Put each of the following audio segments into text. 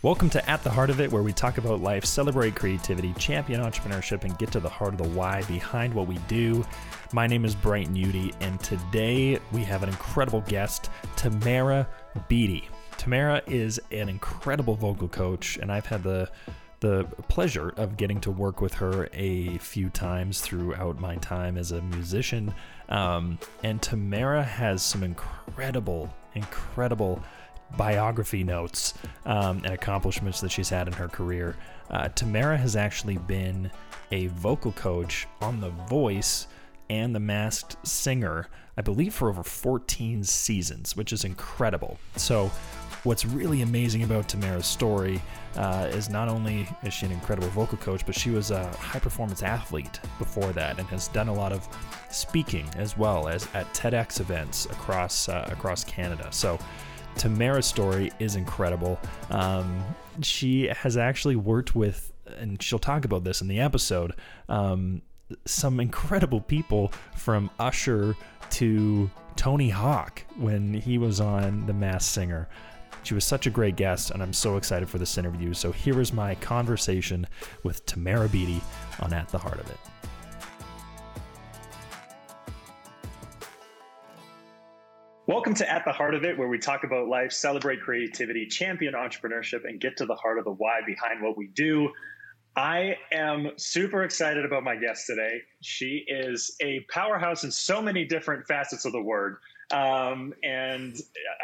Welcome to At the Heart of It, where we talk about life, celebrate creativity, champion entrepreneurship, and get to the heart of the why behind what we do. My name is Brighton Udy, and today we have an incredible guest, Tamara Beatty. Tamara is an incredible vocal coach, and I've had the the pleasure of getting to work with her a few times throughout my time as a musician. Um, and Tamara has some incredible, incredible biography notes um, and accomplishments that she's had in her career. Uh, Tamara has actually been a vocal coach on The Voice and The Masked Singer, I believe, for over 14 seasons, which is incredible. So, what's really amazing about Tamara's story uh, is not only is she an incredible vocal coach, but she was a high performance athlete before that and has done a lot of speaking as well as at TEDx events across uh, across Canada. So Tamara's story is incredible. Um, she has actually worked with, and she'll talk about this in the episode, um, some incredible people from Usher to Tony Hawk when he was on The Masked Singer. She was such a great guest, and I'm so excited for this interview. So here is my conversation with Tamara Beatty on At the Heart of It. Welcome to At the Heart of It, where we talk about life, celebrate creativity, champion entrepreneurship, and get to the heart of the why behind what we do. I am super excited about my guest today. She is a powerhouse in so many different facets of the word. Um, and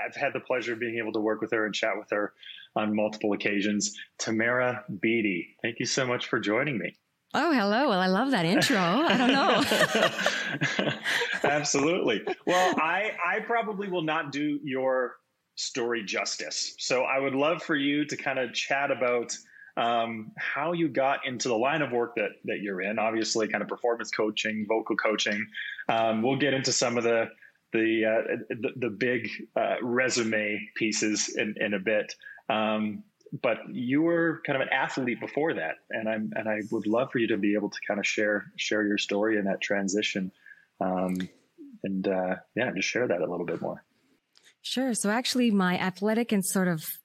I've had the pleasure of being able to work with her and chat with her on multiple occasions. Tamara Beatty, thank you so much for joining me. Oh, hello. Well, I love that intro. I don't know. Absolutely. Well, I I probably will not do your story justice. So I would love for you to kind of chat about um, how you got into the line of work that that you're in. Obviously, kind of performance coaching, vocal coaching. Um, we'll get into some of the the uh, the, the, big uh, resume pieces in, in a bit. Um, but you were kind of an athlete before that, and I'm and I would love for you to be able to kind of share share your story in that transition, um, and uh, yeah, just share that a little bit more. Sure. So actually, my athletic and sort of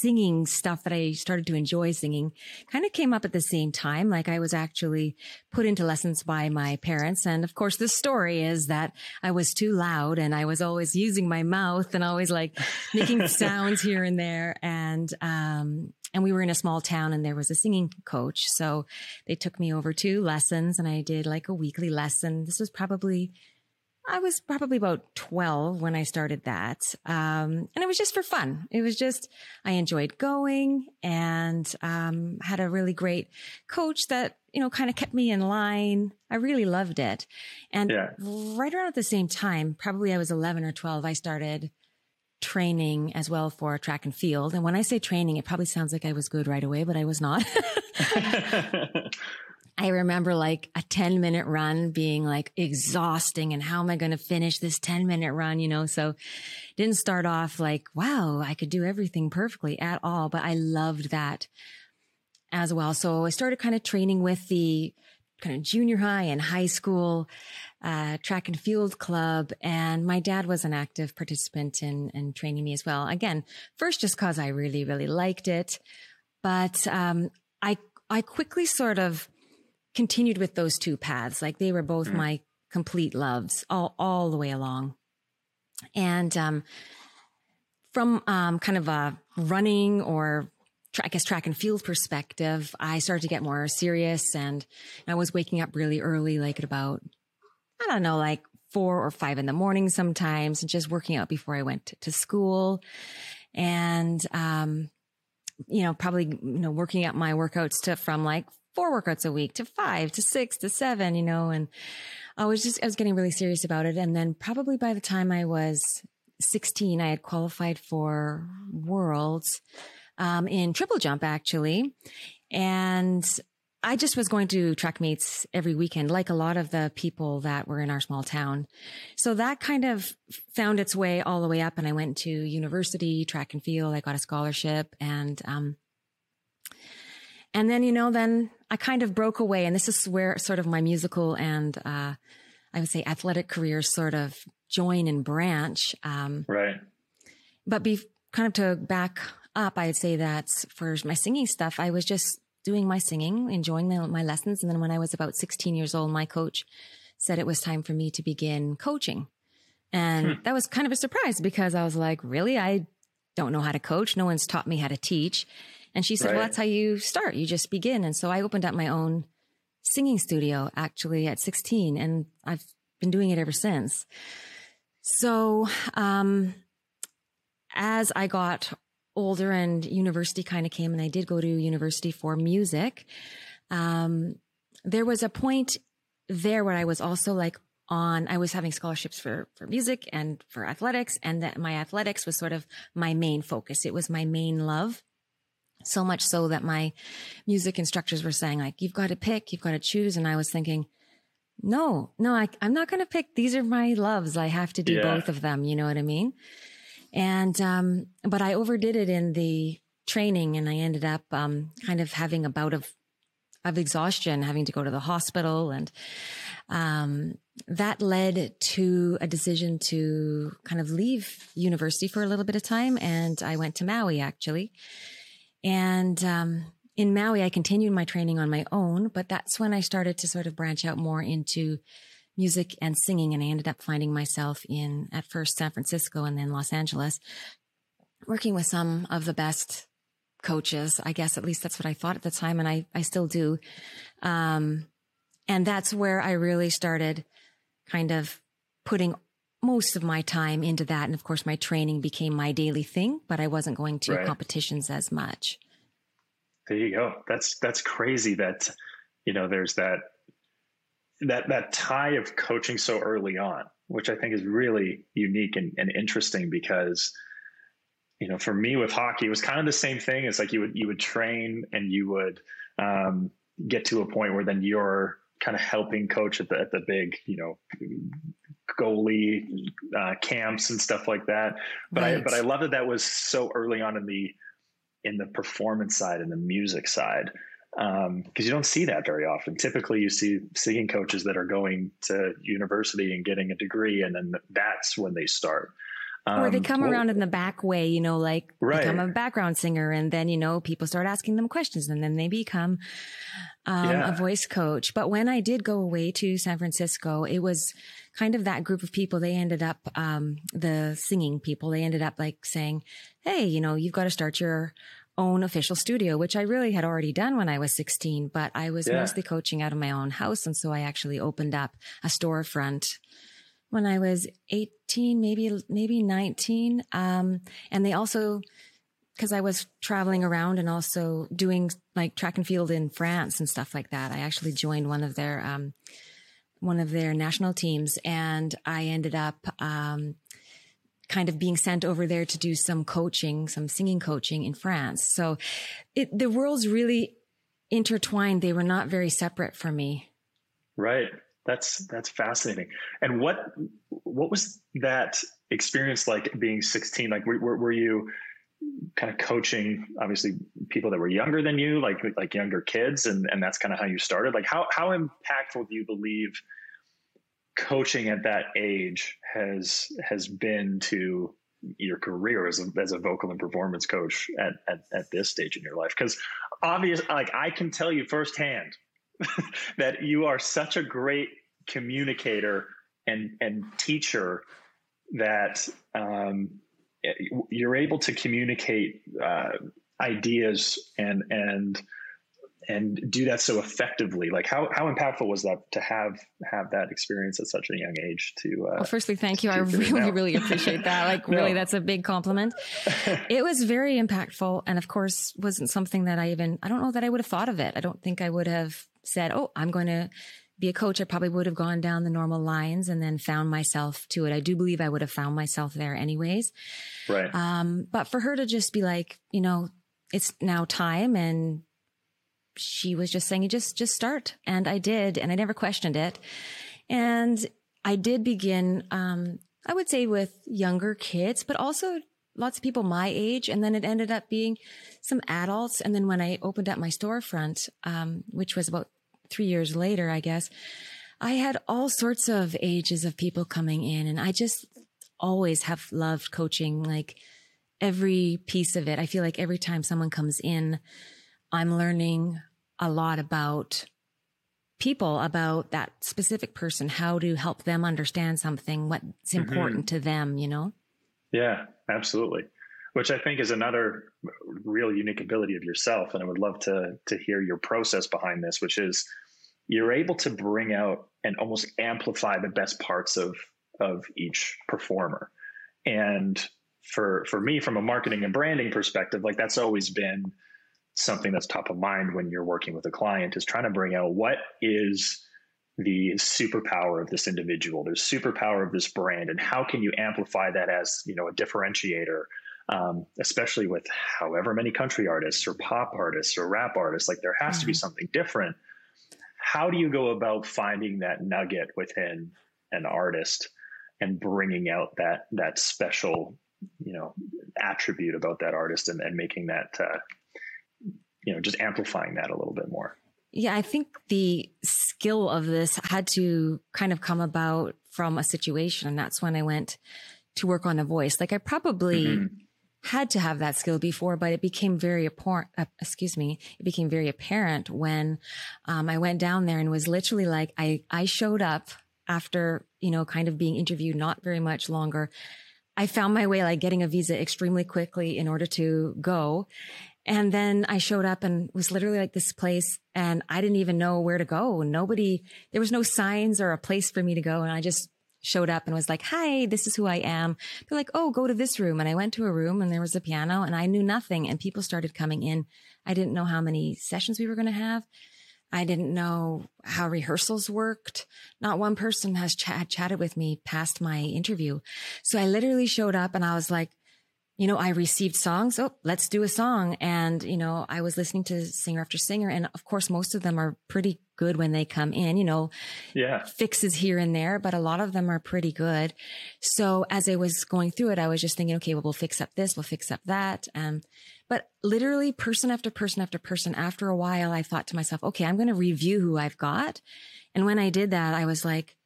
singing stuff that I started to enjoy singing kind of came up at the same time. Like I was actually put into lessons by my parents. And of course, the story is that I was too loud and I was always using my mouth and always like making sounds here and there. And, um, and we were in a small town and there was a singing coach. So they took me over to lessons and I did like a weekly lesson. This was probably I was probably about 12 when I started that. Um, and it was just for fun. It was just, I enjoyed going and, um, had a really great coach that, you know, kind of kept me in line. I really loved it. And yeah. right around at the same time, probably I was 11 or 12, I started training as well for track and field. And when I say training, it probably sounds like I was good right away, but I was not. I remember like a 10 minute run being like exhausting and how am I going to finish this 10 minute run, you know? So didn't start off like, wow, I could do everything perfectly at all, but I loved that as well. So I started kind of training with the kind of junior high and high school uh, track and field club. And my dad was an active participant in, in training me as well. Again, first just cause I really, really liked it. But, um, I, I quickly sort of continued with those two paths. Like they were both mm. my complete loves all, all the way along. And, um, from, um, kind of a running or I guess track and field perspective, I started to get more serious and I was waking up really early, like at about, I don't know, like four or five in the morning sometimes and just working out before I went to school. And, um, you know, probably, you know, working out my workouts to from like four workouts a week to five to six to seven, you know, and I was just, I was getting really serious about it. And then probably by the time I was 16, I had qualified for worlds, um, in triple jump actually. And I just was going to track meets every weekend, like a lot of the people that were in our small town. So that kind of found its way all the way up and I went to university, track and field. I got a scholarship and, um, and then, you know, then I kind of broke away. And this is where sort of my musical and, uh, I would say athletic careers sort of join and branch. Um, right. But be kind of to back up, I'd say that for my singing stuff, I was just doing my singing, enjoying my, my lessons. And then when I was about 16 years old, my coach said it was time for me to begin coaching. And hmm. that was kind of a surprise because I was like, really? I don't know how to coach. No one's taught me how to teach. And she said, right. well, that's how you start. You just begin. And so I opened up my own singing studio actually at 16 and I've been doing it ever since. So, um, as I got older and university kind of came and I did go to university for music, um, there was a point there where I was also like on, I was having scholarships for, for music and for athletics and that my athletics was sort of my main focus. It was my main love. So much so that my music instructors were saying like, you've got to pick, you've got to choose. And I was thinking, no, no, I, am not going to pick. These are my loves. I have to do yeah. both of them. You know what I mean? And, um, but I overdid it in the training and I ended up, um, kind of having a bout of, of exhaustion, having to go to the hospital. And, um, that led to a decision to kind of leave university for a little bit of time. And I went to Maui actually. And, um, in Maui, I continued my training on my own, but that's when I started to sort of branch out more into music and singing. And I ended up finding myself in, at first, San Francisco and then Los Angeles, working with some of the best coaches. I guess at least that's what I thought at the time. And I, I still do. Um, and that's where I really started kind of putting most of my time into that. And of course, my training became my daily thing, but I wasn't going to right. competitions as much. There you go. That's that's crazy that you know there's that that that tie of coaching so early on, which I think is really unique and, and interesting because you know for me with hockey it was kind of the same thing. It's like you would you would train and you would um, get to a point where then you're kind of helping coach at the at the big you know goalie uh, camps and stuff like that. But right. I but I love that that was so early on in the in the performance side and the music side because um, you don't see that very often. Typically, you see singing coaches that are going to university and getting a degree, and then that's when they start. Um, or they um, come well, around in the back way, you know, like right. become a background singer, and then you know people start asking them questions, and then they become um, yeah. a voice coach. But when I did go away to San Francisco, it was kind of that group of people. They ended up um, the singing people. They ended up like saying, "Hey, you know, you've got to start your own official studio, which I really had already done when I was 16, but I was yeah. mostly coaching out of my own house. And so I actually opened up a storefront when I was 18, maybe, maybe 19. Um, and they also, cause I was traveling around and also doing like track and field in France and stuff like that. I actually joined one of their, um, one of their national teams and I ended up, um, kind of being sent over there to do some coaching, some singing coaching in France. So it, the worlds really intertwined. They were not very separate for me. Right. That's that's fascinating. And what what was that experience like being 16? Like were, were you kind of coaching obviously people that were younger than you, like like younger kids, and and that's kind of how you started? Like how how impactful do you believe coaching at that age has has been to your career as a, as a vocal and performance coach at, at, at this stage in your life because obvious like i can tell you firsthand that you are such a great communicator and and teacher that um, you're able to communicate uh, ideas and and and do that so effectively. Like how, how impactful was that to have have that experience at such a young age to uh, well firstly thank you. I really really appreciate that. Like no. really that's a big compliment. It was very impactful and of course wasn't something that i even i don't know that i would have thought of it. I don't think i would have said oh i'm going to be a coach i probably would have gone down the normal lines and then found myself to it i do believe i would have found myself there anyways right um but for her to just be like you know it's now time and she was just saying, you just, just start. And I did. And I never questioned it. And I did begin, um, I would say with younger kids, but also lots of people my age. And then it ended up being some adults. And then when I opened up my storefront, um, which was about three years later, I guess, I had all sorts of ages of people coming in. And I just always have loved coaching like every piece of it. I feel like every time someone comes in, I'm learning a lot about people, about that specific person, how to help them understand something, what's mm-hmm. important mm-hmm. to them, you know? Yeah, absolutely. Which I think is another real unique ability of yourself. And I would love to to hear your process behind this, which is you're able to bring out and almost amplify the best parts of of each performer. And for for me, from a marketing and branding perspective, like that's always been something that's top of mind when you're working with a client is trying to bring out what is the superpower of this individual, the superpower of this brand, and how can you amplify that as you know a differentiator, um, especially with however many country artists or pop artists or rap artists. Like there has mm-hmm. to be mm-hmm. something different. How do you go about finding that nugget within an artist and bringing out that that special you know attribute about that artist and, and making that uh, you know just amplifying that a little bit more yeah i think the skill of this had to kind of come about from a situation and that's when i went to work on a voice like i probably mm-hmm. had to have that skill before but it became very apparent uh, excuse me it became very apparent when um, i went down there and was literally like i i showed up after you know kind of being interviewed not very much longer I found my way like getting a visa extremely quickly in order to go. And then I showed up and was literally like this place and I didn't even know where to go. Nobody, there was no signs or a place for me to go. And I just showed up and was like, Hi, this is who I am. They're like, Oh, go to this room. And I went to a room and there was a piano and I knew nothing and people started coming in. I didn't know how many sessions we were going to have. I didn't know how rehearsals worked. Not one person has ch- chatted with me past my interview. So I literally showed up and I was like, you know, I received songs. Oh, let's do a song. And, you know, I was listening to singer after singer. And of course, most of them are pretty good when they come in, you know, yeah, fixes here and there, but a lot of them are pretty good. So as I was going through it, I was just thinking, okay, well, we'll fix up this, we'll fix up that. Um, but literally person after person after person, after a while, I thought to myself, okay, I'm going to review who I've got. And when I did that, I was like,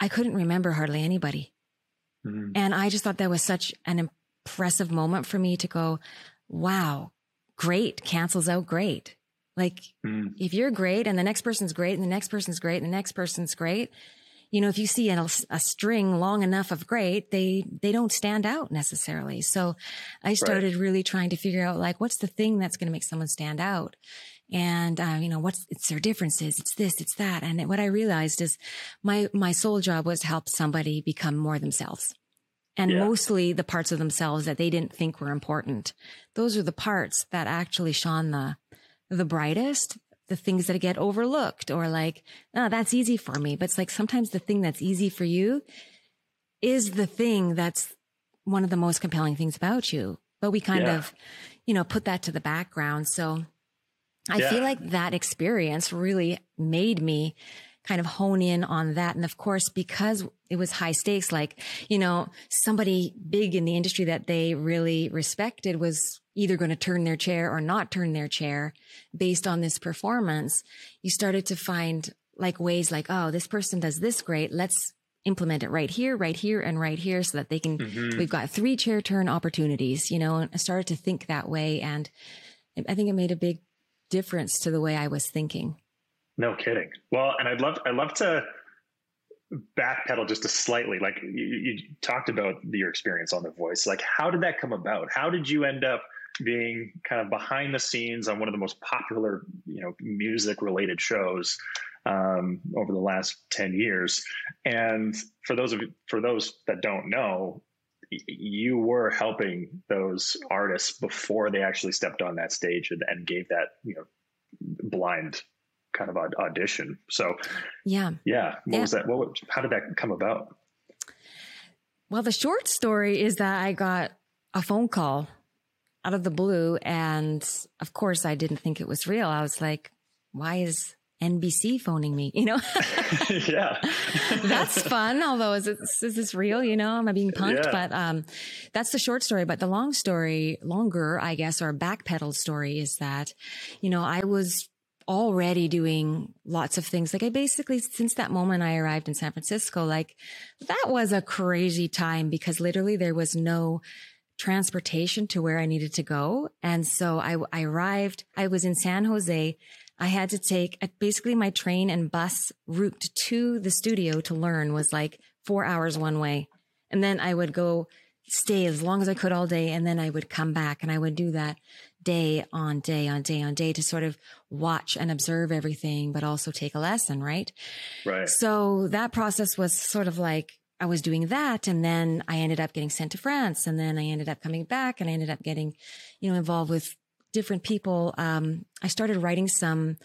I couldn't remember hardly anybody. Mm-hmm. And I just thought that was such an impressive moment for me to go, wow, great cancels out great. Like mm. if you're great and the next person's great and the next person's great and the next person's great, you know, if you see a, a string long enough of great, they, they don't stand out necessarily. So I started right. really trying to figure out like, what's the thing that's going to make someone stand out? And, uh, you know, what's, it's their differences. It's this, it's that. And what I realized is my, my sole job was to help somebody become more themselves and yeah. mostly the parts of themselves that they didn't think were important. Those are the parts that actually shone the, the brightest, the things that get overlooked or like, oh, that's easy for me. But it's like sometimes the thing that's easy for you is the thing that's one of the most compelling things about you. But we kind yeah. of, you know, put that to the background. So I yeah. feel like that experience really made me kind of hone in on that. And of course, because it was high stakes, like, you know, somebody big in the industry that they really respected was either going to turn their chair or not turn their chair based on this performance. You started to find like ways like, oh, this person does this great. Let's implement it right here, right here, and right here so that they can, mm-hmm. we've got three chair turn opportunities, you know, and I started to think that way. And I think it made a big difference to the way I was thinking. No kidding. Well, and I'd love I'd love to backpedal just a slightly. Like you, you talked about your experience on The Voice. Like, how did that come about? How did you end up being kind of behind the scenes on one of the most popular, you know, music related shows um, over the last ten years? And for those of for those that don't know, you were helping those artists before they actually stepped on that stage and, and gave that you know blind kind of audition. So yeah, yeah. What yeah. was that? What? How did that come about? Well, the short story is that I got a phone call out of the blue, and of course, I didn't think it was real. I was like, "Why is NBC phoning me, you know? yeah. that's fun. Although is this, is this real? You know, am I being punked? Yeah. But, um, that's the short story. But the long story, longer, I guess, or backpedal story is that, you know, I was already doing lots of things. Like I basically, since that moment I arrived in San Francisco, like that was a crazy time because literally there was no transportation to where I needed to go. And so I, I arrived, I was in San Jose. I had to take uh, basically my train and bus route to the studio to learn was like four hours one way. And then I would go stay as long as I could all day. And then I would come back and I would do that day on day on day on day to sort of watch and observe everything, but also take a lesson. Right. Right. So that process was sort of like, I was doing that. And then I ended up getting sent to France and then I ended up coming back and I ended up getting, you know, involved with different people. Um, I started writing some,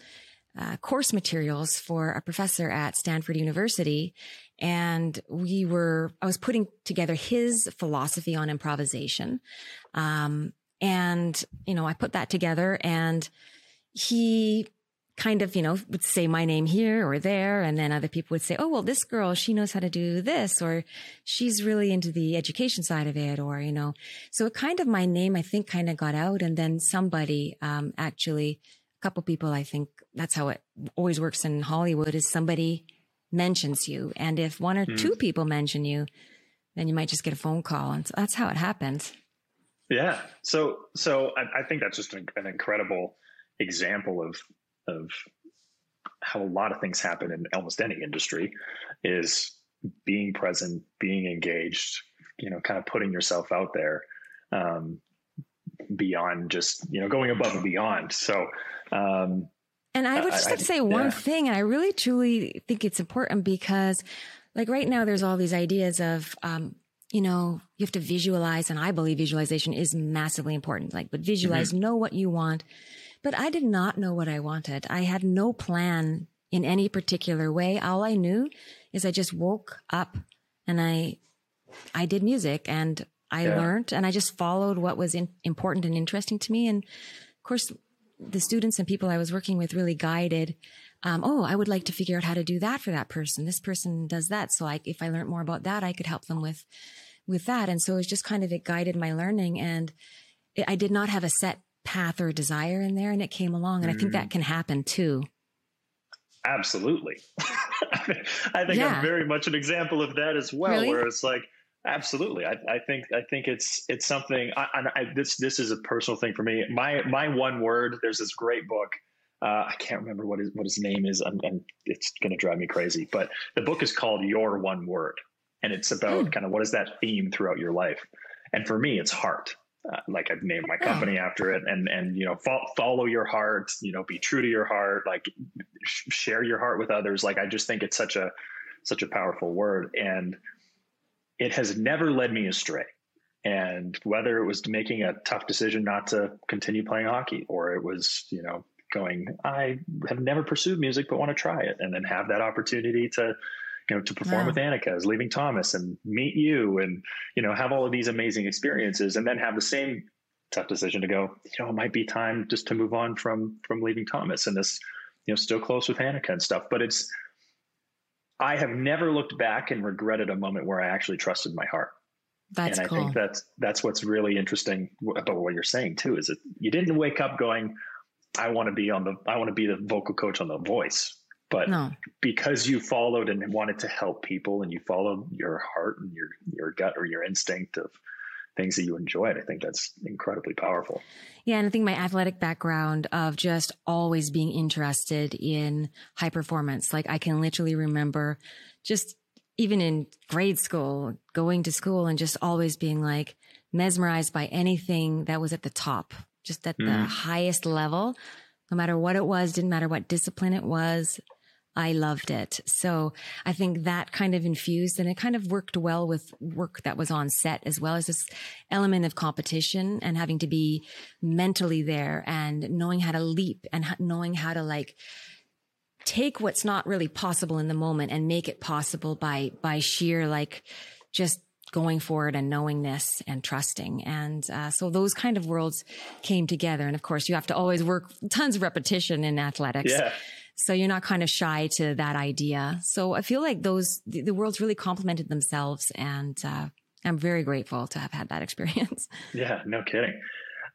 uh, course materials for a professor at Stanford University. And we were, I was putting together his philosophy on improvisation. Um, and, you know, I put that together and he kind of, you know, would say my name here or there. And then other people would say, Oh, well, this girl, she knows how to do this, or she's really into the education side of it, or, you know, so it kind of my name, I think kind of got out. And then somebody, um, actually, a couple people, I think that's how it always works in Hollywood is somebody mentions you. And if one or mm. two people mention you, then you might just get a phone call. And so that's how it happens. Yeah. So, so I, I think that's just an, an, incredible example of, of how a lot of things happen in almost any industry is being present, being engaged, you know, kind of putting yourself out there, um, beyond just, you know, going above and beyond. So, um, and I would just like to say one yeah. thing, and I really truly think it's important because, like right now, there's all these ideas of, um, you know, you have to visualize, and I believe visualization is massively important. Like, but visualize, mm-hmm. know what you want. But I did not know what I wanted. I had no plan in any particular way. All I knew is I just woke up and I, I did music and I yeah. learned and I just followed what was in, important and interesting to me. And of course, the students and people I was working with really guided. Um, oh, I would like to figure out how to do that for that person. This person does that. So like, if I learned more about that, I could help them with, with that. And so it was just kind of, it guided my learning and it, I did not have a set path or desire in there and it came along. And mm. I think that mm. can happen too. Absolutely. I think yeah. I'm very much an example of that as well, really? where it's like, Absolutely, I, I, think I think it's it's something. I, I, this this is a personal thing for me. My my one word. There's this great book. Uh, I can't remember what his what his name is, and, and it's going to drive me crazy. But the book is called Your One Word, and it's about mm. kind of what is that theme throughout your life. And for me, it's heart. Uh, like I've named my company oh. after it, and and you know fo- follow your heart. You know, be true to your heart. Like sh- share your heart with others. Like I just think it's such a such a powerful word, and it has never led me astray. And whether it was making a tough decision not to continue playing hockey, or it was, you know, going, I have never pursued music, but want to try it, and then have that opportunity to, you know, to perform with Annika as Leaving Thomas and meet you, and you know, have all of these amazing experiences, and then have the same tough decision to go, you know, it might be time just to move on from from Leaving Thomas and this, you know, still close with Annika and stuff. But it's I have never looked back and regretted a moment where I actually trusted my heart. That's and I cool. think that's that's what's really interesting about what you're saying too. Is that you didn't wake up going, "I want to be on the I want to be the vocal coach on The Voice," but no. because you followed and wanted to help people, and you followed your heart and your your gut or your instinct of things that you enjoyed. I think that's incredibly powerful. Yeah. And I think my athletic background of just always being interested in high performance, like I can literally remember just even in grade school, going to school and just always being like mesmerized by anything that was at the top, just at mm. the highest level, no matter what it was, didn't matter what discipline it was. I loved it. So I think that kind of infused and it kind of worked well with work that was on set as well as this element of competition and having to be mentally there and knowing how to leap and knowing how to like take what's not really possible in the moment and make it possible by, by sheer like just going forward and knowing this and trusting. And uh, so those kind of worlds came together. And of course, you have to always work tons of repetition in athletics. Yeah. So you're not kind of shy to that idea. So I feel like those, the, the worlds really complemented themselves. And uh, I'm very grateful to have had that experience. Yeah, no kidding.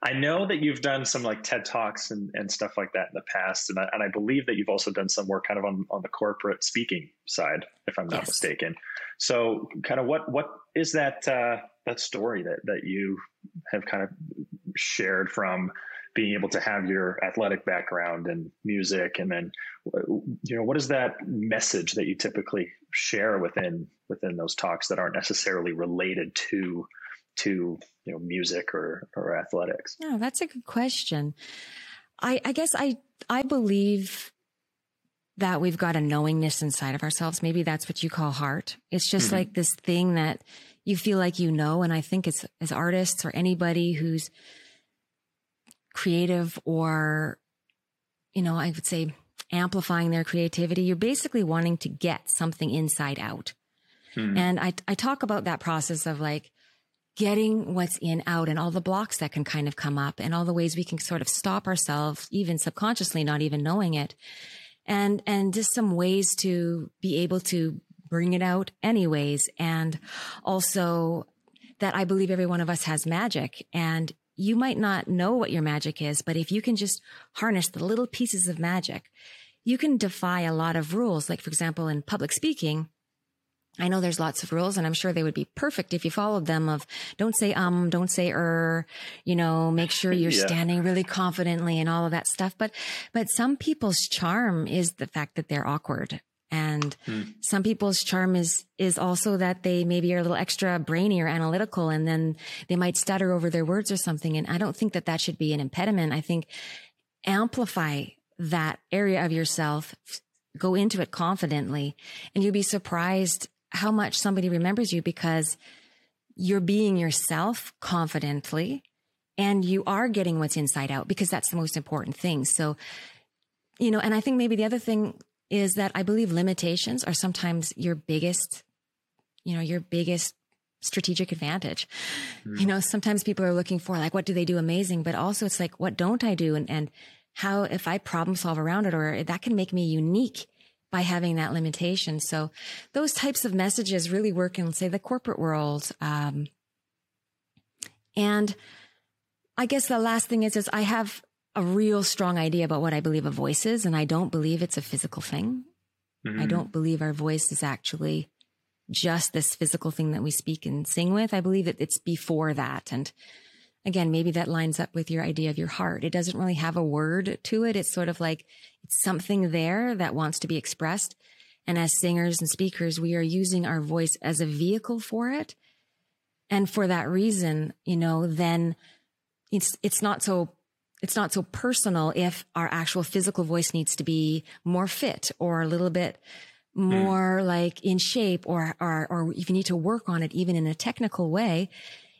I know that you've done some like TED Talks and, and stuff like that in the past. And I, and I believe that you've also done some work kind of on, on the corporate speaking side, if I'm not yes. mistaken. So kind of what, what is that, uh, that story that that you have kind of shared from being able to have your athletic background and music and then you know what is that message that you typically share within within those talks that aren't necessarily related to to you know music or or athletics no that's a good question i i guess i i believe that we've got a knowingness inside of ourselves maybe that's what you call heart it's just mm-hmm. like this thing that you feel like you know and i think it's as artists or anybody who's creative or, you know, I would say amplifying their creativity, you're basically wanting to get something inside out. Hmm. And I, I talk about that process of like getting what's in out and all the blocks that can kind of come up and all the ways we can sort of stop ourselves, even subconsciously, not even knowing it. And, and just some ways to be able to bring it out anyways. And also that I believe every one of us has magic and you might not know what your magic is, but if you can just harness the little pieces of magic, you can defy a lot of rules. Like, for example, in public speaking, I know there's lots of rules and I'm sure they would be perfect if you followed them of don't say um, don't say er, you know, make sure you're yeah. standing really confidently and all of that stuff. But, but some people's charm is the fact that they're awkward and hmm. some people's charm is, is also that they maybe are a little extra brainy or analytical and then they might stutter over their words or something. And I don't think that that should be an impediment. I think amplify that area of yourself, go into it confidently and you'll be surprised how much somebody remembers you because you're being yourself confidently and you are getting what's inside out because that's the most important thing. So, you know, and I think maybe the other thing is that I believe limitations are sometimes your biggest, you know, your biggest strategic advantage. Mm. You know, sometimes people are looking for like, what do they do amazing? But also it's like, what don't I do? And, and how, if I problem solve around it or that can make me unique by having that limitation. So those types of messages really work in, say, the corporate world. Um, and I guess the last thing is, is I have a real strong idea about what I believe a voice is, and I don't believe it's a physical thing. Mm-hmm. I don't believe our voice is actually just this physical thing that we speak and sing with. I believe that it's before that. And again, maybe that lines up with your idea of your heart. It doesn't really have a word to it. It's sort of like something there that wants to be expressed. And as singers and speakers, we are using our voice as a vehicle for it. And for that reason, you know, then it's, it's not so it's not so personal if our actual physical voice needs to be more fit or a little bit more mm. like in shape or, or, or if you need to work on it, even in a technical way,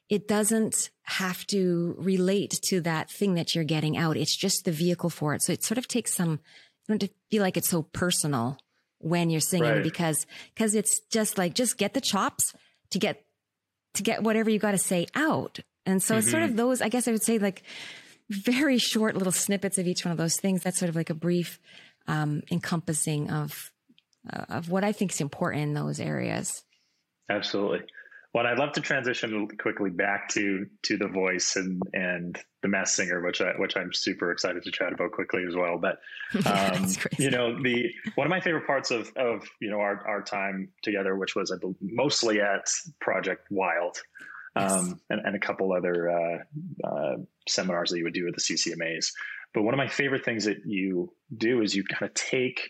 it doesn't have to relate to that thing that you're getting out. It's just the vehicle for it. So it sort of takes some, you don't feel like it's so personal when you're singing right. because, because it's just like, just get the chops to get, to get whatever you got to say out. And so mm-hmm. it's sort of mm-hmm. those, I guess I would say like, very short little snippets of each one of those things. That's sort of like a brief um, encompassing of uh, of what I think is important in those areas. Absolutely. Well, I'd love to transition quickly back to to the voice and and the Masked Singer, which I which I'm super excited to chat about quickly as well. But um, you know, the one of my favorite parts of of you know our our time together, which was mostly at Project Wild, um, and, and, a couple other uh, uh, seminars that you would do at the CCMAs. But one of my favorite things that you do is you kind of take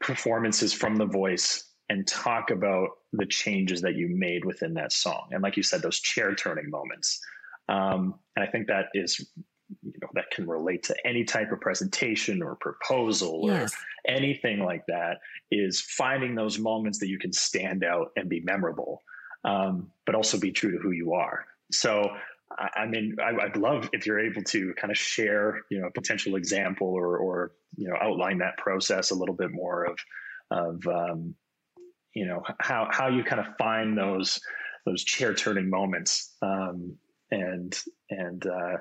performances from the voice and talk about the changes that you made within that song. And like you said, those chair turning moments. Um, and I think that is, you know, that can relate to any type of presentation or proposal yes. or anything like that is finding those moments that you can stand out and be memorable um, but also be true to who you are. So, I, I mean, I, would love if you're able to kind of share, you know, a potential example or, or you know, outline that process a little bit more of, of, um, you know, how how you kind of find those those chair turning moments, um, and and uh,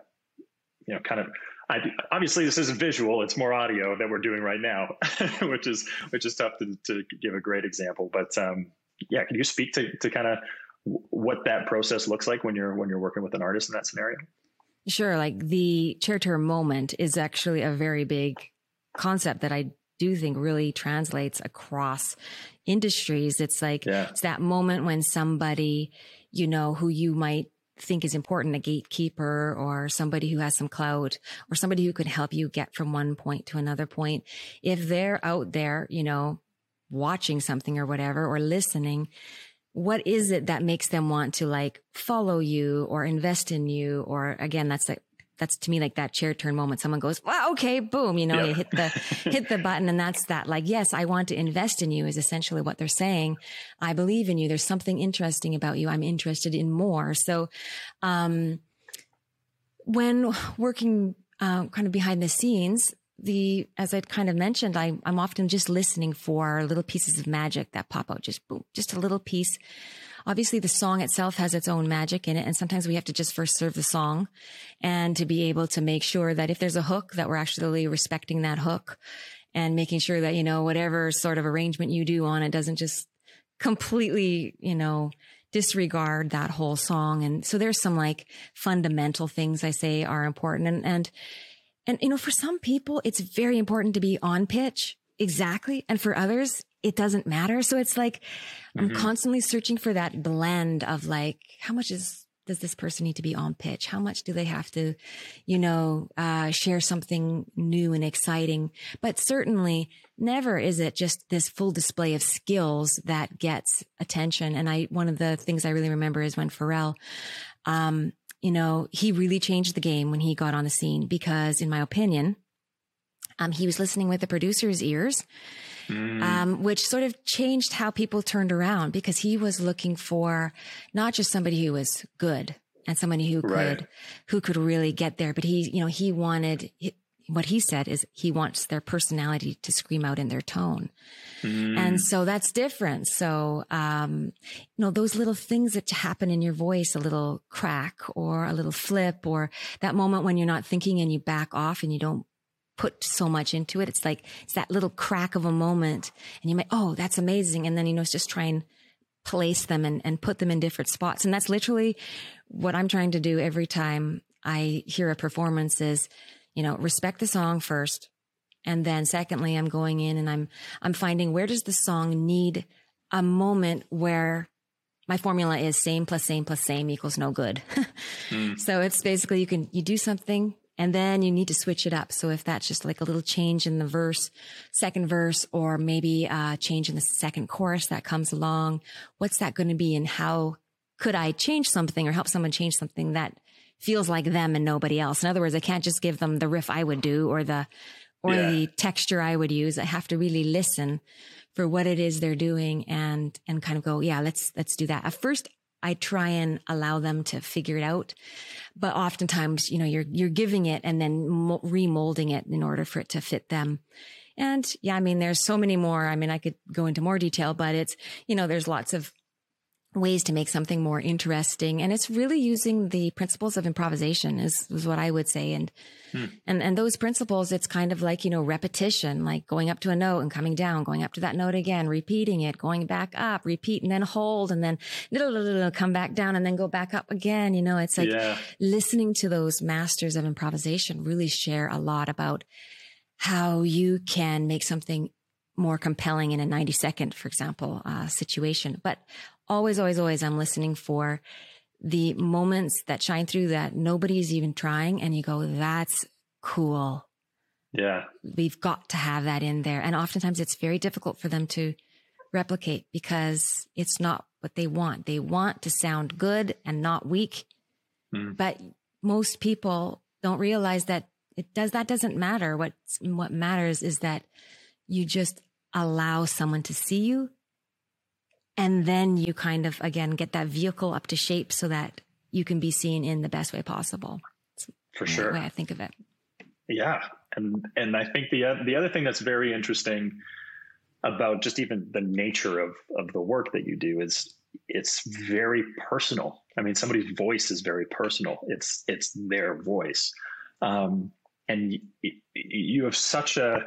you know, kind of I, obviously this isn't visual it's more audio that we're doing right now which is which is tough to, to give a great example but um, yeah, can you speak to, to kind of what that process looks like when you're when you're working with an artist in that scenario? Sure. Like the chair turn moment is actually a very big concept that I do think really translates across industries. It's like yeah. it's that moment when somebody you know, who you might think is important, a gatekeeper or somebody who has some clout or somebody who could help you get from one point to another point. If they're out there, you know, watching something or whatever or listening, what is it that makes them want to like follow you or invest in you? Or again, that's like, that's to me like that chair turn moment. Someone goes, well, okay, boom, you know, you hit the, hit the button. And that's that like, yes, I want to invest in you is essentially what they're saying. I believe in you. There's something interesting about you. I'm interested in more. So, um, when working, uh, kind of behind the scenes, the as I'd kind of mentioned, I, I'm often just listening for little pieces of magic that pop out, just boom, just a little piece. Obviously, the song itself has its own magic in it, and sometimes we have to just first serve the song, and to be able to make sure that if there's a hook, that we're actually respecting that hook, and making sure that you know whatever sort of arrangement you do on it doesn't just completely, you know, disregard that whole song. And so there's some like fundamental things I say are important, and and and, you know, for some people, it's very important to be on pitch. Exactly. And for others, it doesn't matter. So it's like, mm-hmm. I'm constantly searching for that blend of like, how much is, does this person need to be on pitch? How much do they have to, you know, uh, share something new and exciting? But certainly never is it just this full display of skills that gets attention. And I, one of the things I really remember is when Pharrell, um, you know, he really changed the game when he got on the scene because, in my opinion, um, he was listening with the producer's ears, mm. um, which sort of changed how people turned around because he was looking for not just somebody who was good and somebody who right. could, who could really get there, but he, you know, he wanted, what he said is he wants their personality to scream out in their tone. Mm. And so that's different. So, um, you know, those little things that happen in your voice, a little crack or a little flip or that moment when you're not thinking and you back off and you don't put so much into it. It's like, it's that little crack of a moment and you might, oh, that's amazing. And then, you know, it's just try and place them and, and put them in different spots. And that's literally what I'm trying to do every time I hear a performance is, you know, respect the song first. And then secondly, I'm going in and I'm, I'm finding where does the song need a moment where my formula is same plus same plus same equals no good. mm. So it's basically you can, you do something and then you need to switch it up. So if that's just like a little change in the verse, second verse, or maybe a change in the second chorus that comes along, what's that going to be and how could I change something or help someone change something that feels like them and nobody else. In other words, I can't just give them the riff I would do or the or yeah. the texture I would use. I have to really listen for what it is they're doing and and kind of go, yeah, let's let's do that. At first, I try and allow them to figure it out, but oftentimes, you know, you're you're giving it and then mo- remolding it in order for it to fit them. And yeah, I mean, there's so many more. I mean, I could go into more detail, but it's you know, there's lots of ways to make something more interesting. And it's really using the principles of improvisation is, is what I would say. And, hmm. and, and those principles, it's kind of like, you know, repetition, like going up to a note and coming down, going up to that note again, repeating it, going back up, repeat and then hold and then come back down and then go back up again. You know, it's like yeah. listening to those masters of improvisation really share a lot about how you can make something more compelling in a 90 second, for example, uh, situation. But always, always, always, I'm listening for the moments that shine through that nobody's even trying. And you go, that's cool. Yeah. We've got to have that in there. And oftentimes it's very difficult for them to replicate because it's not what they want. They want to sound good and not weak. Mm. But most people don't realize that it does, that doesn't matter. What, what matters is that you just allow someone to see you and then you kind of, again, get that vehicle up to shape so that you can be seen in the best way possible. For sure. way I think of it. Yeah. And, and I think the, the other thing that's very interesting about just even the nature of, of the work that you do is it's very personal. I mean, somebody's voice is very personal. It's, it's their voice. Um, and you, you have such a,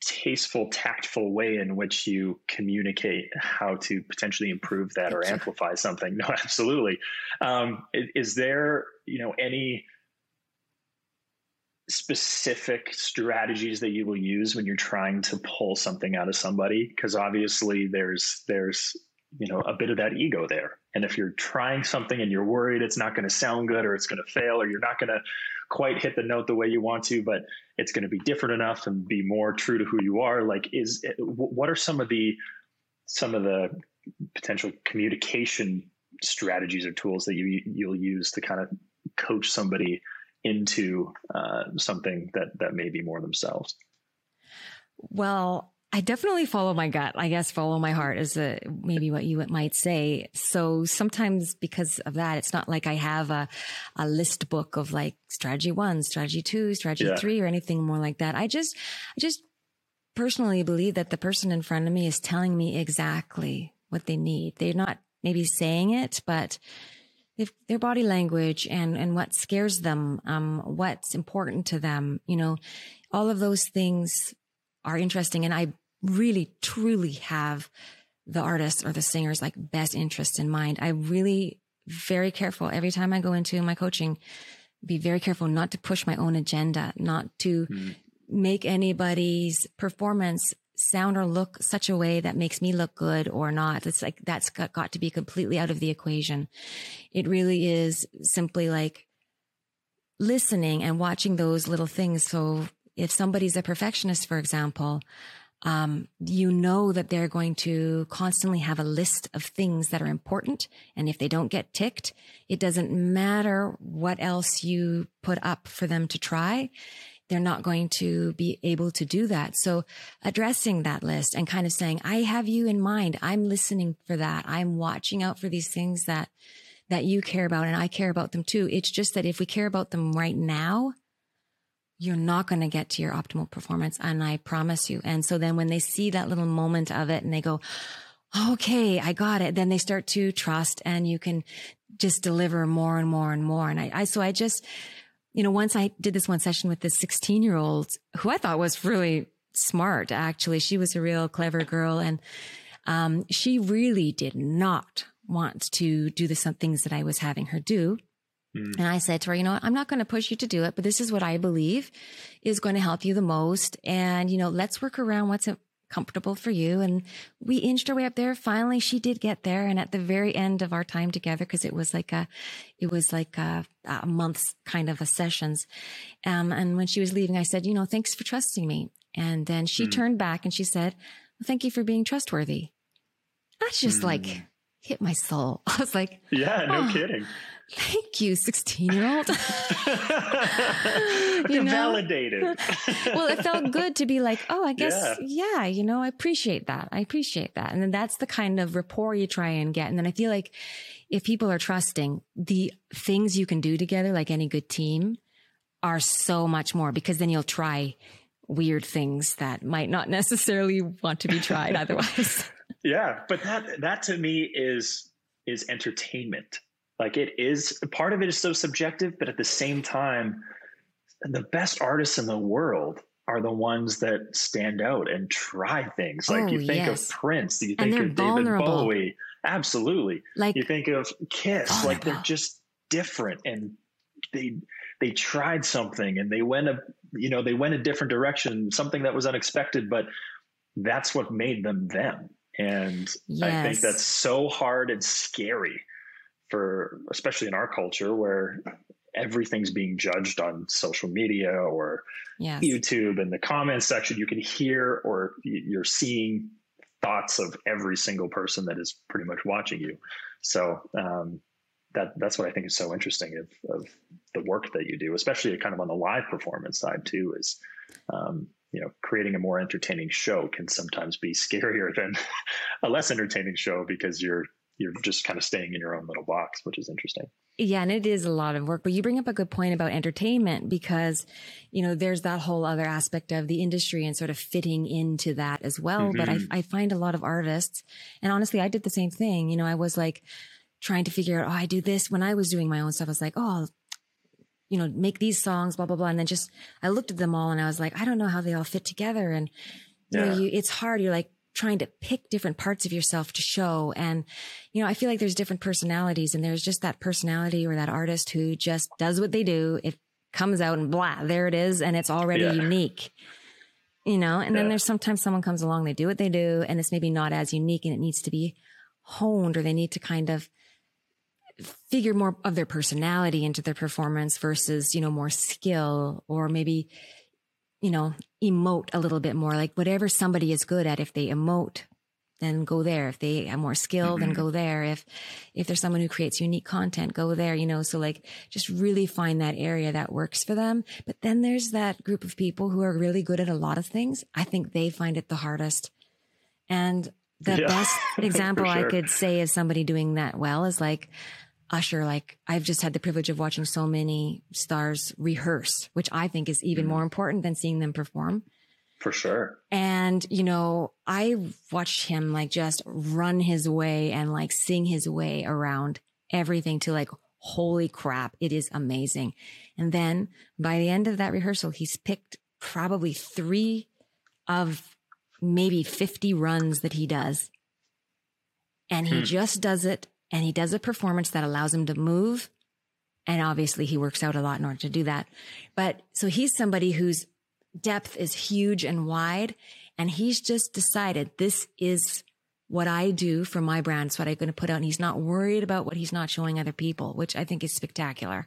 tasteful, tactful way in which you communicate how to potentially improve that or amplify something. No, absolutely. Um, is, is there, you know, any specific strategies that you will use when you're trying to pull something out of somebody? Because obviously, there's there's you know a bit of that ego there. And if you're trying something and you're worried it's not going to sound good or it's going to fail or you're not going to quite hit the note the way you want to but it's going to be different enough and be more true to who you are like is what are some of the some of the potential communication strategies or tools that you you'll use to kind of coach somebody into uh, something that that may be more themselves? Well I definitely follow my gut. I guess follow my heart is a, maybe what you might say. So sometimes because of that, it's not like I have a, a list book of like strategy one, strategy two, strategy yeah. three, or anything more like that. I just, I just personally believe that the person in front of me is telling me exactly what they need. They're not maybe saying it, but if their body language and, and what scares them, um, what's important to them, you know, all of those things are interesting. And I really, truly have the artists or the singer's like best interest in mind. I really very careful every time I go into my coaching, be very careful not to push my own agenda, not to mm. make anybody's performance sound or look such a way that makes me look good or not. It's like that's got, got to be completely out of the equation. It really is simply like listening and watching those little things. So if somebody's a perfectionist, for example, um, you know that they're going to constantly have a list of things that are important. And if they don't get ticked, it doesn't matter what else you put up for them to try. They're not going to be able to do that. So addressing that list and kind of saying, I have you in mind. I'm listening for that. I'm watching out for these things that, that you care about and I care about them too. It's just that if we care about them right now, you're not going to get to your optimal performance. And I promise you. And so then when they see that little moment of it and they go, okay, I got it. Then they start to trust and you can just deliver more and more and more. And I, I so I just, you know, once I did this one session with this 16 year old who I thought was really smart, actually. She was a real clever girl. And, um, she really did not want to do the some things that I was having her do. Mm. And I said to her, you know, I'm not going to push you to do it, but this is what I believe is going to help you the most. And, you know, let's work around what's comfortable for you. And we inched our way up there. Finally, she did get there. And at the very end of our time together, because it was like a, it was like a, a month's kind of a sessions. Um, and when she was leaving, I said, you know, thanks for trusting me. And then she mm. turned back and she said, well, thank you for being trustworthy. That's just mm. like hit my soul. I was like, yeah, no oh, kidding. Thank you, 16 year old. you know? Validated. well, it felt good to be like, oh, I guess, yeah. yeah, you know, I appreciate that. I appreciate that. And then that's the kind of rapport you try and get. And then I feel like if people are trusting, the things you can do together, like any good team, are so much more because then you'll try weird things that might not necessarily want to be tried otherwise. yeah, but that that to me is is entertainment like it is part of it is so subjective, but at the same time, the best artists in the world are the ones that stand out and try things. Like oh, you think yes. of Prince, you think of vulnerable. David Bowie. Absolutely. Like you think of Kiss, vulnerable. like they're just different and they they tried something and they went a you know they went a different direction, something that was unexpected, but that's what made them them. And yes. I think that's so hard and scary for especially in our culture where everything's being judged on social media or yes. YouTube in the comments section you can hear or you're seeing thoughts of every single person that is pretty much watching you so um, that that's what I think is so interesting of, of the work that you do especially kind of on the live performance side too is um, you know creating a more entertaining show can sometimes be scarier than a less entertaining show because you're you're just kind of staying in your own little box, which is interesting. Yeah, and it is a lot of work. But you bring up a good point about entertainment because, you know, there's that whole other aspect of the industry and sort of fitting into that as well. Mm-hmm. But I, I find a lot of artists, and honestly, I did the same thing. You know, I was like trying to figure out, oh, I do this when I was doing my own stuff. I was like, oh, you know, make these songs, blah, blah, blah. And then just, I looked at them all and I was like, I don't know how they all fit together. And, you yeah. know, you, it's hard. You're like, trying to pick different parts of yourself to show. And, you know, I feel like there's different personalities and there's just that personality or that artist who just does what they do. It comes out and blah, there it is. And it's already yeah. unique, you know? And yeah. then there's sometimes someone comes along, they do what they do and it's maybe not as unique and it needs to be honed or they need to kind of figure more of their personality into their performance versus, you know, more skill or maybe, you know, emote a little bit more. Like whatever somebody is good at, if they emote, then go there. If they are more skilled, mm-hmm. then go there. If, if there's someone who creates unique content, go there, you know, so like just really find that area that works for them. But then there's that group of people who are really good at a lot of things. I think they find it the hardest. And the yeah, best example sure. I could say is somebody doing that well is like Usher. Like I've just had the privilege of watching so many stars rehearse, which I think is even mm. more important than seeing them perform. For sure. And, you know, I watched him like just run his way and like sing his way around everything to like, holy crap, it is amazing. And then by the end of that rehearsal, he's picked probably three of maybe 50 runs that he does. And he hmm. just does it and he does a performance that allows him to move. And obviously he works out a lot in order to do that. But so he's somebody whose depth is huge and wide. And he's just decided this is what I do for my brand. It's what I'm going to put out. And he's not worried about what he's not showing other people, which I think is spectacular.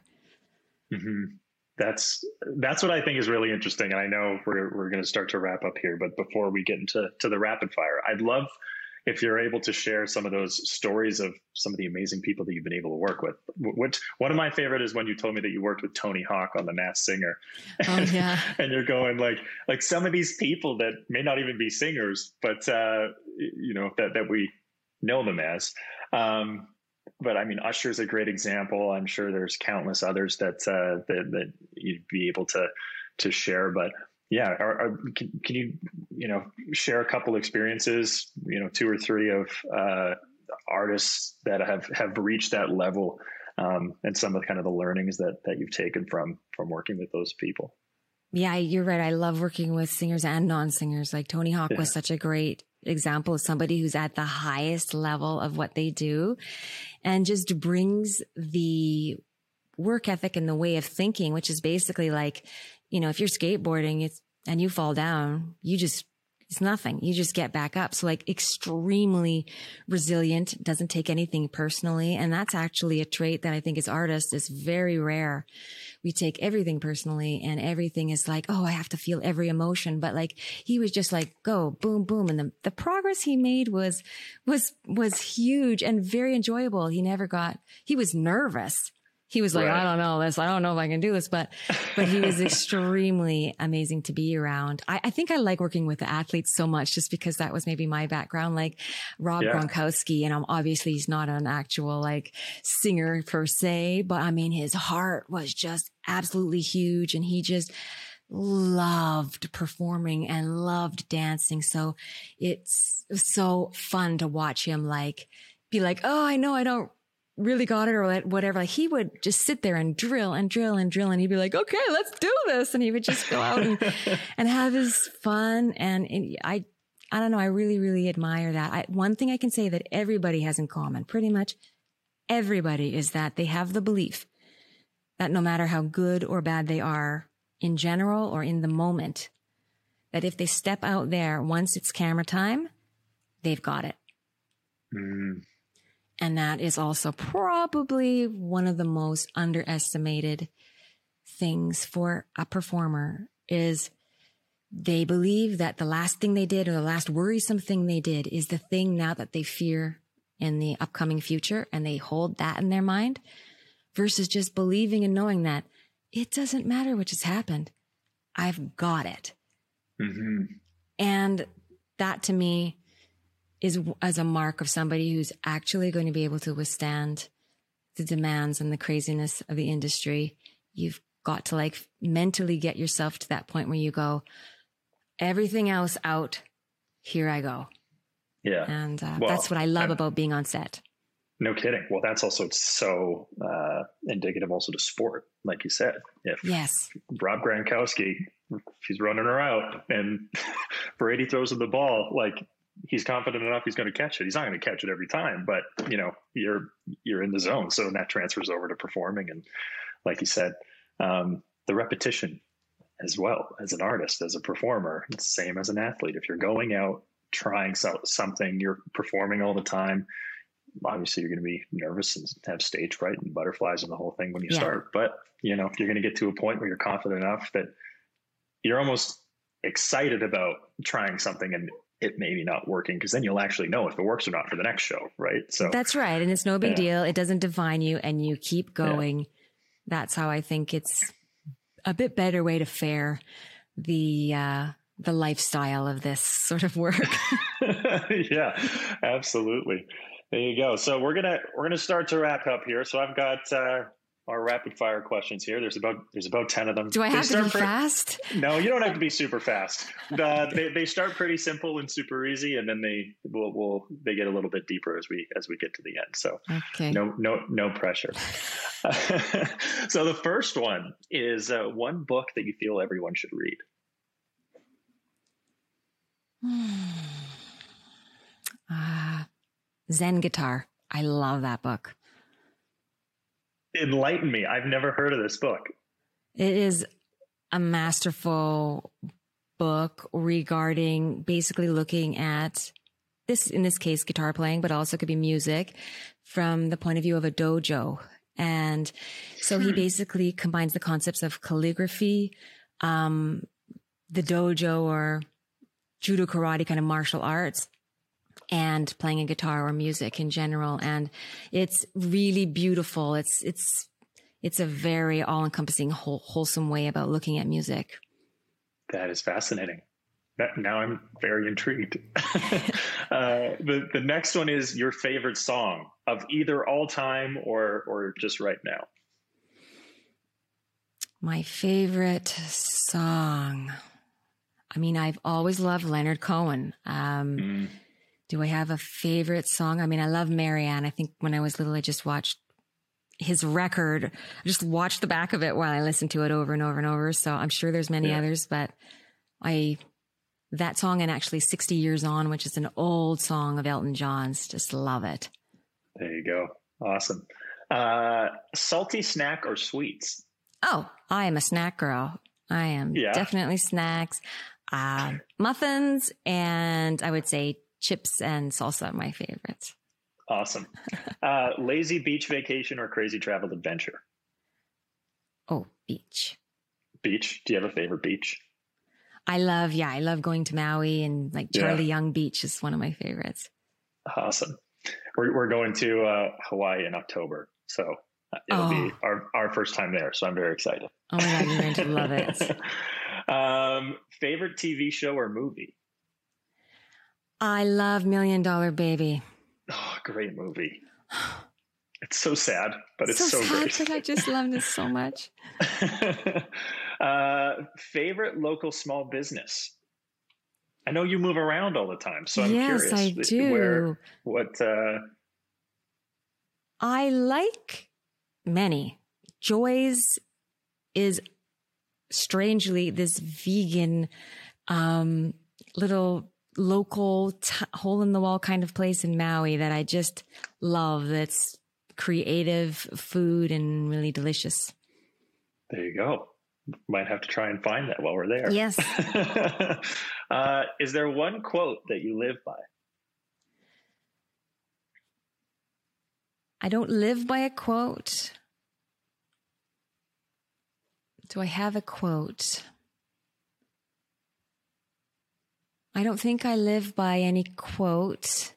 Mm-hmm. That's that's what I think is really interesting. And I know we're we're going to start to wrap up here, but before we get into to the rapid fire, I'd love if you're able to share some of those stories of some of the amazing people that you've been able to work with. What one of my favorite is when you told me that you worked with Tony Hawk on The Masked Singer. Oh yeah. and you're going like like some of these people that may not even be singers, but uh, you know that that we know them as. Um, but I mean, Usher is a great example. I'm sure there's countless others that uh, that that you'd be able to to share. But yeah, are, are, can, can, you you know share a couple experiences, you know, two or three of uh, artists that have have reached that level, um, and some of the kind of the learnings that that you've taken from from working with those people. Yeah, you're right. I love working with singers and non-singers. Like Tony Hawk yeah. was such a great example of somebody who's at the highest level of what they do and just brings the work ethic and the way of thinking, which is basically like, you know, if you're skateboarding, it's, and you fall down, you just, it's nothing. You just get back up. So like extremely resilient, doesn't take anything personally. And that's actually a trait that I think as artists is very rare. We take everything personally and everything is like, oh, I have to feel every emotion. But like he was just like, go boom, boom. And the, the progress he made was, was, was huge and very enjoyable. He never got, he was nervous he was like, right. I don't know this. I don't know if I can do this, but, but he was extremely amazing to be around. I, I, think I like working with the athletes so much just because that was maybe my background, like Rob yeah. Gronkowski. And I'm obviously he's not an actual like singer per se, but I mean, his heart was just absolutely huge and he just, loved performing and loved dancing. So it's so fun to watch him like be like, Oh, I know I don't really got it or whatever, like he would just sit there and drill and drill and drill. And he'd be like, okay, let's do this. And he would just go out and, and have his fun. And, and, I, I don't know. I really, really admire that. I, one thing I can say that everybody has in common, pretty much everybody is that they have the belief that no matter how good or bad they are in general or in the moment, that if they step out there, once it's camera time, they've got it. Mm. And that is also probably one of the most underestimated things for a performer is they believe that the last thing they did or the last worrisome thing they did is the thing now that they fear in the upcoming future and they hold that in their mind versus just believing and knowing that it doesn't matter what just happened. I've got it. Mm-hmm. And that to me is as a mark of somebody who's actually going to be able to withstand the demands and the craziness of the industry. You've got to like mentally get yourself to that point where you go, everything else out, here I go. Yeah. And uh, well, that's what I love I'm, about being on set. No kidding. Well, that's also so uh, indicative also to sport, like you said. If yes, Rob Gronkowski, he's running her out and Brady throws him the ball, like he's confident enough he's going to catch it. He's not going to catch it every time, but you know, you're you're in the zone, so that transfers over to performing. And like you said, um, the repetition as well as an artist, as a performer, it's same as an athlete. If you're going out trying so, something, you're performing all the time. obviously you're going to be nervous and have stage fright and butterflies and the whole thing when you Yeah. start. But you know, you're going to get to a point where you're confident enough that you're almost excited about trying something and it maybe not working because then you'll actually know if it works or not for the next show, right? So That's right. And it's no big Yeah. deal. It doesn't define you and you keep going. That's how I think it's a bit better way to fare the, uh, the lifestyle of this sort of work. yeah, absolutely. There you go. So we're gonna we're gonna start to wrap up here. So I've got uh, our rapid fire questions here. There's about there's about ten of them. Do I have to be pre- fast? No, you don't have to be super fast. Uh, they they start pretty simple and super easy, and then they will will they get a little bit deeper as we as we get to the end. So Okay. no no no pressure. so the first one is uh, one book that you feel everyone should read. Ah, Zen guitar. I love that book. Enlighten me. I've never heard of this book. It is a masterful book regarding basically looking at this, in this case, guitar playing, but also could be music from the point of view of a dojo. And so he basically combines the concepts of calligraphy, um, the dojo or judo karate kind of martial arts and playing a guitar or music in general. And it's really beautiful. It's, it's, it's a very all encompassing, whole, wholesome way about looking at music. That is fascinating. Now I'm very intrigued. uh, the the next one is your favorite song of either all time or or just right now. My favorite song. I mean, I've always loved Leonard Cohen. Um, Mm. Do I have a favorite song? I mean, I love Marianne. I think when I was little, I just watched his record. I just watched the back of it while I listened to it over and over and over. So I'm sure there's many Yeah. others, but I, that song and actually 60 Years On, which is an old song of Elton John's, just love it. There you go. Awesome. Uh, salty snack or sweets? Oh, I am a snack girl. I am Yeah. definitely snacks, um, muffins, and I would say chips and salsa are my favorites. Awesome. Uh, lazy beach vacation or crazy travel adventure? Oh, beach. Beach. Do you have a favorite beach? I love, yeah, I love going to Maui and like Yeah. Charley Young Beach is one of my favorites. Awesome. We're, we're going to uh, Hawaii in October. So uh, it'll be Oh. our, our first time there. So I'm very excited. Oh my God, you're going to love it. um, favorite TV show or movie? I love Million Dollar Baby. Oh, great movie. It's so sad, but it's so, sad, great. but I just love this so much. uh, favorite local small business? I know you move around all the time, so I'm yes, curious. I do. Where, what? Uh, I like many. Joy's is strangely this vegan, um, little local t- hole in the wall kind of place in Maui that I just love. That's creative food and really delicious. there you go. Might have to try and find that while we're there. Yes. uh, is there one quote that you live by? I don't live by a quote. Do I have a quote? I don't think I live by any quote.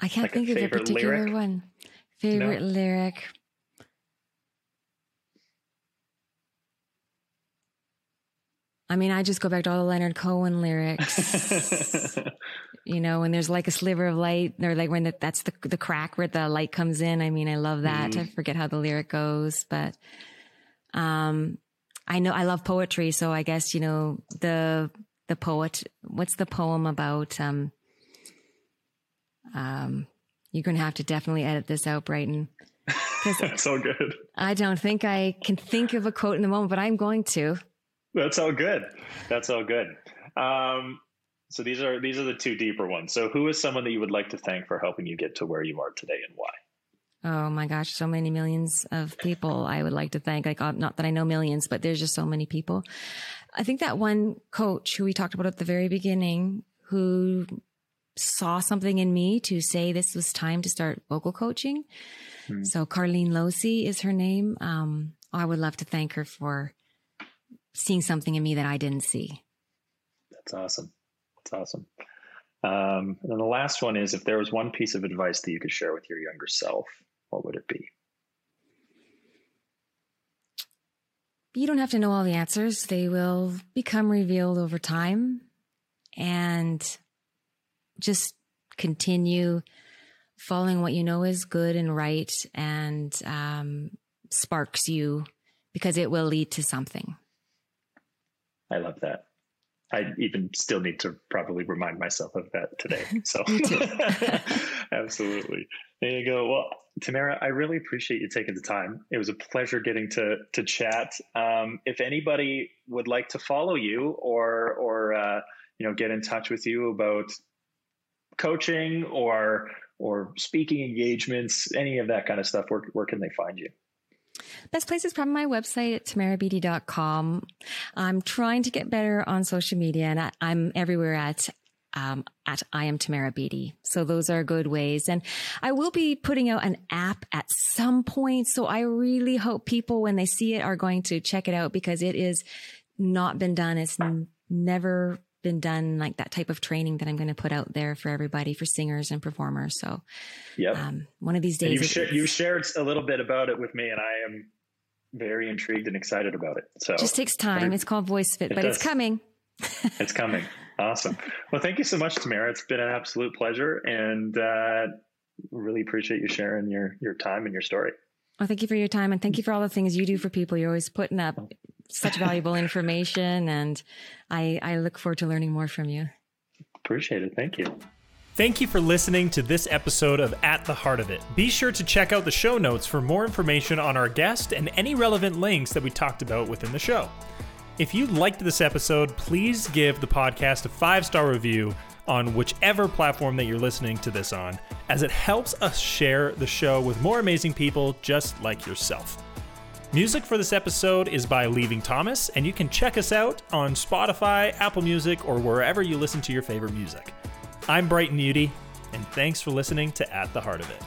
I can't Like a think of a particular lyric? one. Favorite lyric. I mean, I just go back to all the Leonard Cohen lyrics. you know, when there's like a sliver of light, or like when the, that's the the crack where the light comes in. I mean, I love that. Mhm. I forget how the lyric goes, but um, I know I love poetry, so I guess you know the the poet. What's the poem about? Um, um, you're gonna have to definitely edit this out, Brighton. That's all good. I don't think I can think of a quote in the moment, but I'm going to. That's all good. That's all good. Um, so these are these are the two deeper ones. So who is someone that you would like to thank for helping you get to where you are today and why? Oh my gosh, so many millions of people I would like to thank. Like, not that I know millions, but there's just so many people. I think that one coach who we talked about at the very beginning, who saw something in me to say this was time to start vocal coaching. Mm. So Carlene Losey is her name. Um, I would love to thank her for seeing something in me that I didn't see. That's awesome. That's awesome. Um, and then the last one is if there was one piece of advice that you could share with your younger self, what would it be? You don't have to know all the answers. They will become revealed over time. And just continue following what you know is good and right and um, sparks you because it will lead to something. I love that. I even still need to probably remind myself of that today. So, absolutely. There you go. Well, Tamara, I really appreciate you taking the time. It was a pleasure getting to to chat. Um, if anybody would like to follow you or or uh, you know get in touch with you about coaching or or speaking engagements, any of that kind of stuff, where, where can they find you? Best place is probably my website at tamarabeatty.com. I'm trying to get better on social media and I, am everywhere at um, at I am Tamara Beatty. So those are good ways. And I will be putting out an app at some point. So I really hope people, when they see it, are going to check it out because it is not been done. It's n- never been done like that type of training that I'm going to put out there for everybody for singers and performers. So, yeah, um, one of these days, you've, sh- you've, shared a little bit about it with me, and I am very intrigued and excited about it. So, it just takes time. It's called Voice Fit, it but does. it's coming. it's coming. Awesome. Well, thank you so much, Tamara. It's been an absolute pleasure, and uh, really appreciate you sharing your your time and your story. Well, thank you for your time, and thank you for all the things you do for people. You're always putting up such valuable information, and I, I look forward to learning more from you. Appreciate it. Thank you. Thank you for listening to this episode of At the Heart of It. Be sure to check out the show notes for more information on our guest and any relevant links that we talked about within the show. If you liked this episode, please give the podcast a five star review on whichever platform that you're listening to this on, as it helps us share the show with more amazing people just like yourself. Music for this episode is by Leaving Thomas, and you can check us out on Spotify, Apple Music, or wherever you listen to your favorite music. I'm Brighton Udy, and thanks for listening to At the Heart of It.